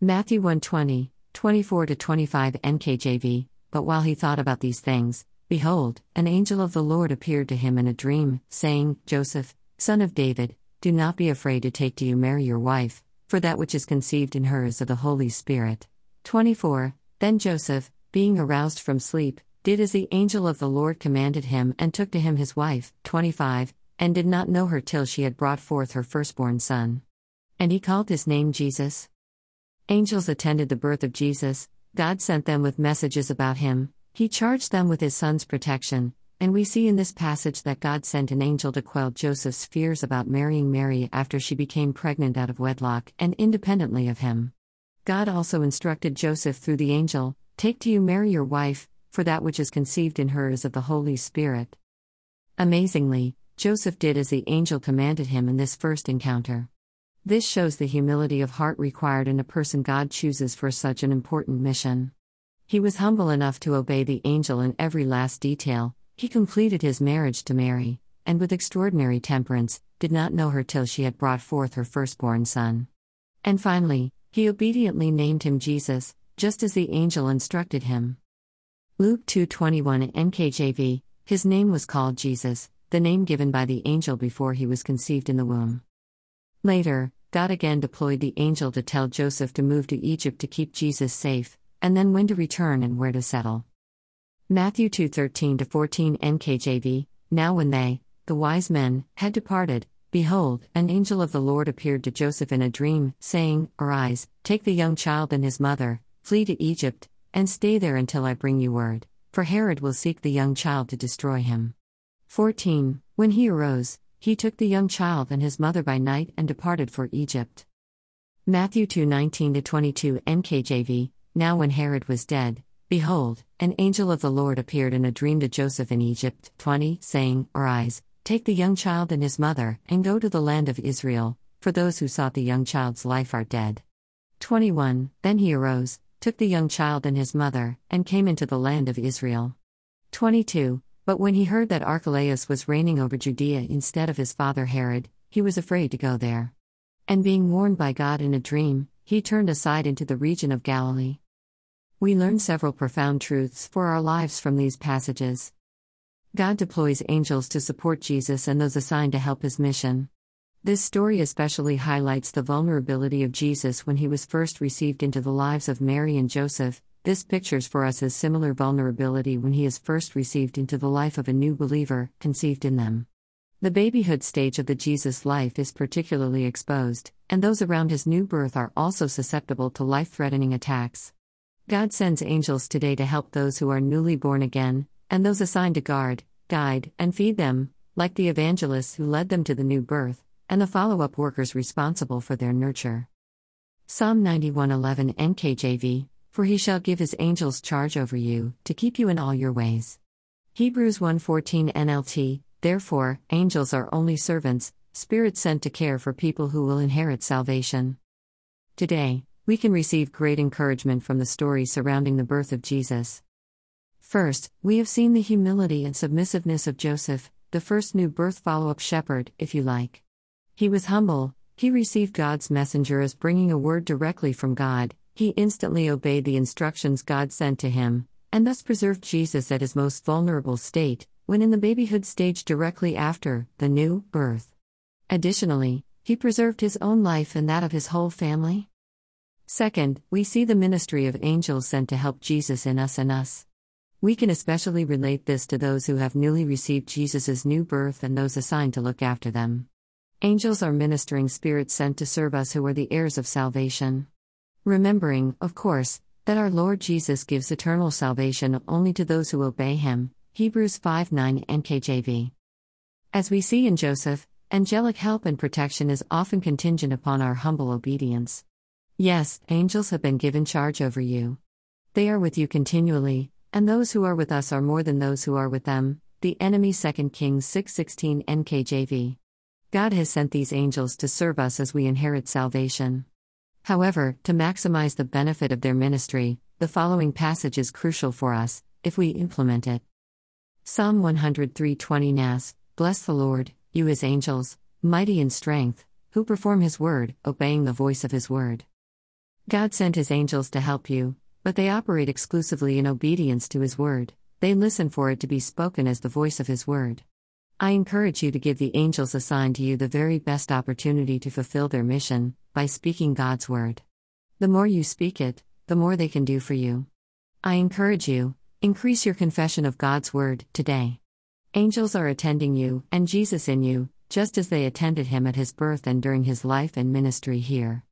Matthew 120, 24 25 NKJV. But while he thought about these things, behold, an angel of the Lord appeared to him in a dream, saying, Joseph, son of David, do not be afraid to take to you Mary your wife, for that which is conceived in her is of the Holy Spirit. 24. Then Joseph, being aroused from sleep, did as the angel of the Lord commanded him and took to him his wife. 25. And did not know her till she had brought forth her firstborn son. And he called his name Jesus. Angels attended the birth of Jesus, God sent them with messages about him, he charged them with his son's protection, and we see in this passage that God sent an angel to quell Joseph's fears about marrying Mary after she became pregnant out of wedlock and independently of him. God also instructed Joseph through the angel Take to you Mary your wife, for that which is conceived in her is of the Holy Spirit. Amazingly, Joseph did as the angel commanded him in this first encounter. This shows the humility of heart required in a person God chooses for such an important mission. He was humble enough to obey the angel in every last detail, he completed his marriage to Mary, and with extraordinary temperance, did not know her till she had brought forth her firstborn son. And finally, he obediently named him Jesus, just as the angel instructed him. Luke 2:21 NKJV His name was called Jesus, the name given by the angel before he was conceived in the womb. Later, God again deployed the angel to tell Joseph to move to Egypt to keep Jesus safe, and then when to return and where to settle. Matthew 2:13 14 NKJV Now when they, the wise men, had departed, behold, an angel of the Lord appeared to Joseph in a dream, saying, Arise, take the young child and his mother, flee to Egypt, and stay there until I bring you word, for Herod will seek the young child to destroy him. 14 When he arose, he took the young child and his mother by night and departed for Egypt. Matthew 2 19 22 NKJV Now when Herod was dead, behold, an angel of the Lord appeared in a dream to Joseph in Egypt, 20, saying, Arise, take the young child and his mother, and go to the land of Israel, for those who sought the young child's life are dead. 21 Then he arose, took the young child and his mother, and came into the land of Israel. 22 but when he heard that Archelaus was reigning over Judea instead of his father Herod, he was afraid to go there. And being warned by God in a dream, he turned aside into the region of Galilee. We learn several profound truths for our lives from these passages. God deploys angels to support Jesus and those assigned to help his mission. This story especially highlights the vulnerability of Jesus when he was first received into the lives of Mary and Joseph, this pictures for us a similar vulnerability when he is first received into the life of a new believer, conceived in them. The babyhood stage of the Jesus life is particularly exposed, and those around his new birth are also susceptible to life threatening attacks. God sends angels today to help those who are newly born again, and those assigned to guard, guide, and feed them, like the evangelists who led them to the new birth, and the follow up workers responsible for their nurture. Psalm 91:11 NKJV for he shall give his angels charge over you, to keep you in all your ways. Hebrews 1:14 NLT Therefore, angels are only servants, spirits sent to care for people who will inherit salvation. Today, we can receive great encouragement from the story surrounding the birth of Jesus. First, we have seen the humility and submissiveness of Joseph, the first new birth follow up shepherd, if you like. He was humble, he received God's messenger as bringing a word directly from God, he instantly obeyed the instructions God sent to him, and thus preserved Jesus at his most vulnerable state, when in the babyhood stage directly after the new birth. Additionally, he preserved his own life and that of his whole family. Second, we see the ministry of angels sent to help Jesus in us and us. We can especially relate this to those who have newly received Jesus' new birth and those assigned to look after them. Angels are ministering spirits sent to serve us who are the heirs of salvation. Remembering, of course, that our Lord Jesus gives eternal salvation only to those who obey him. Hebrews 5 9 NKJV. As we see in Joseph, angelic help and protection is often contingent upon our humble obedience. Yes, angels have been given charge over you. They are with you continually, and those who are with us are more than those who are with them. The enemy 2 Kings 6:16 NKJV. God has sent these angels to serve us as we inherit salvation. However, to maximize the benefit of their ministry, the following passage is crucial for us, if we implement it. Psalm 103:20 Nas, Bless the Lord, you his angels, mighty in strength, who perform his word, obeying the voice of his word. God sent his angels to help you, but they operate exclusively in obedience to his word, they listen for it to be spoken as the voice of his word. I encourage you to give the angels assigned to you the very best opportunity to fulfill their mission by speaking God's word. The more you speak it, the more they can do for you. I encourage you, increase your confession of God's word today. Angels are attending you, and Jesus in you, just as they attended him at his birth and during his life and ministry here.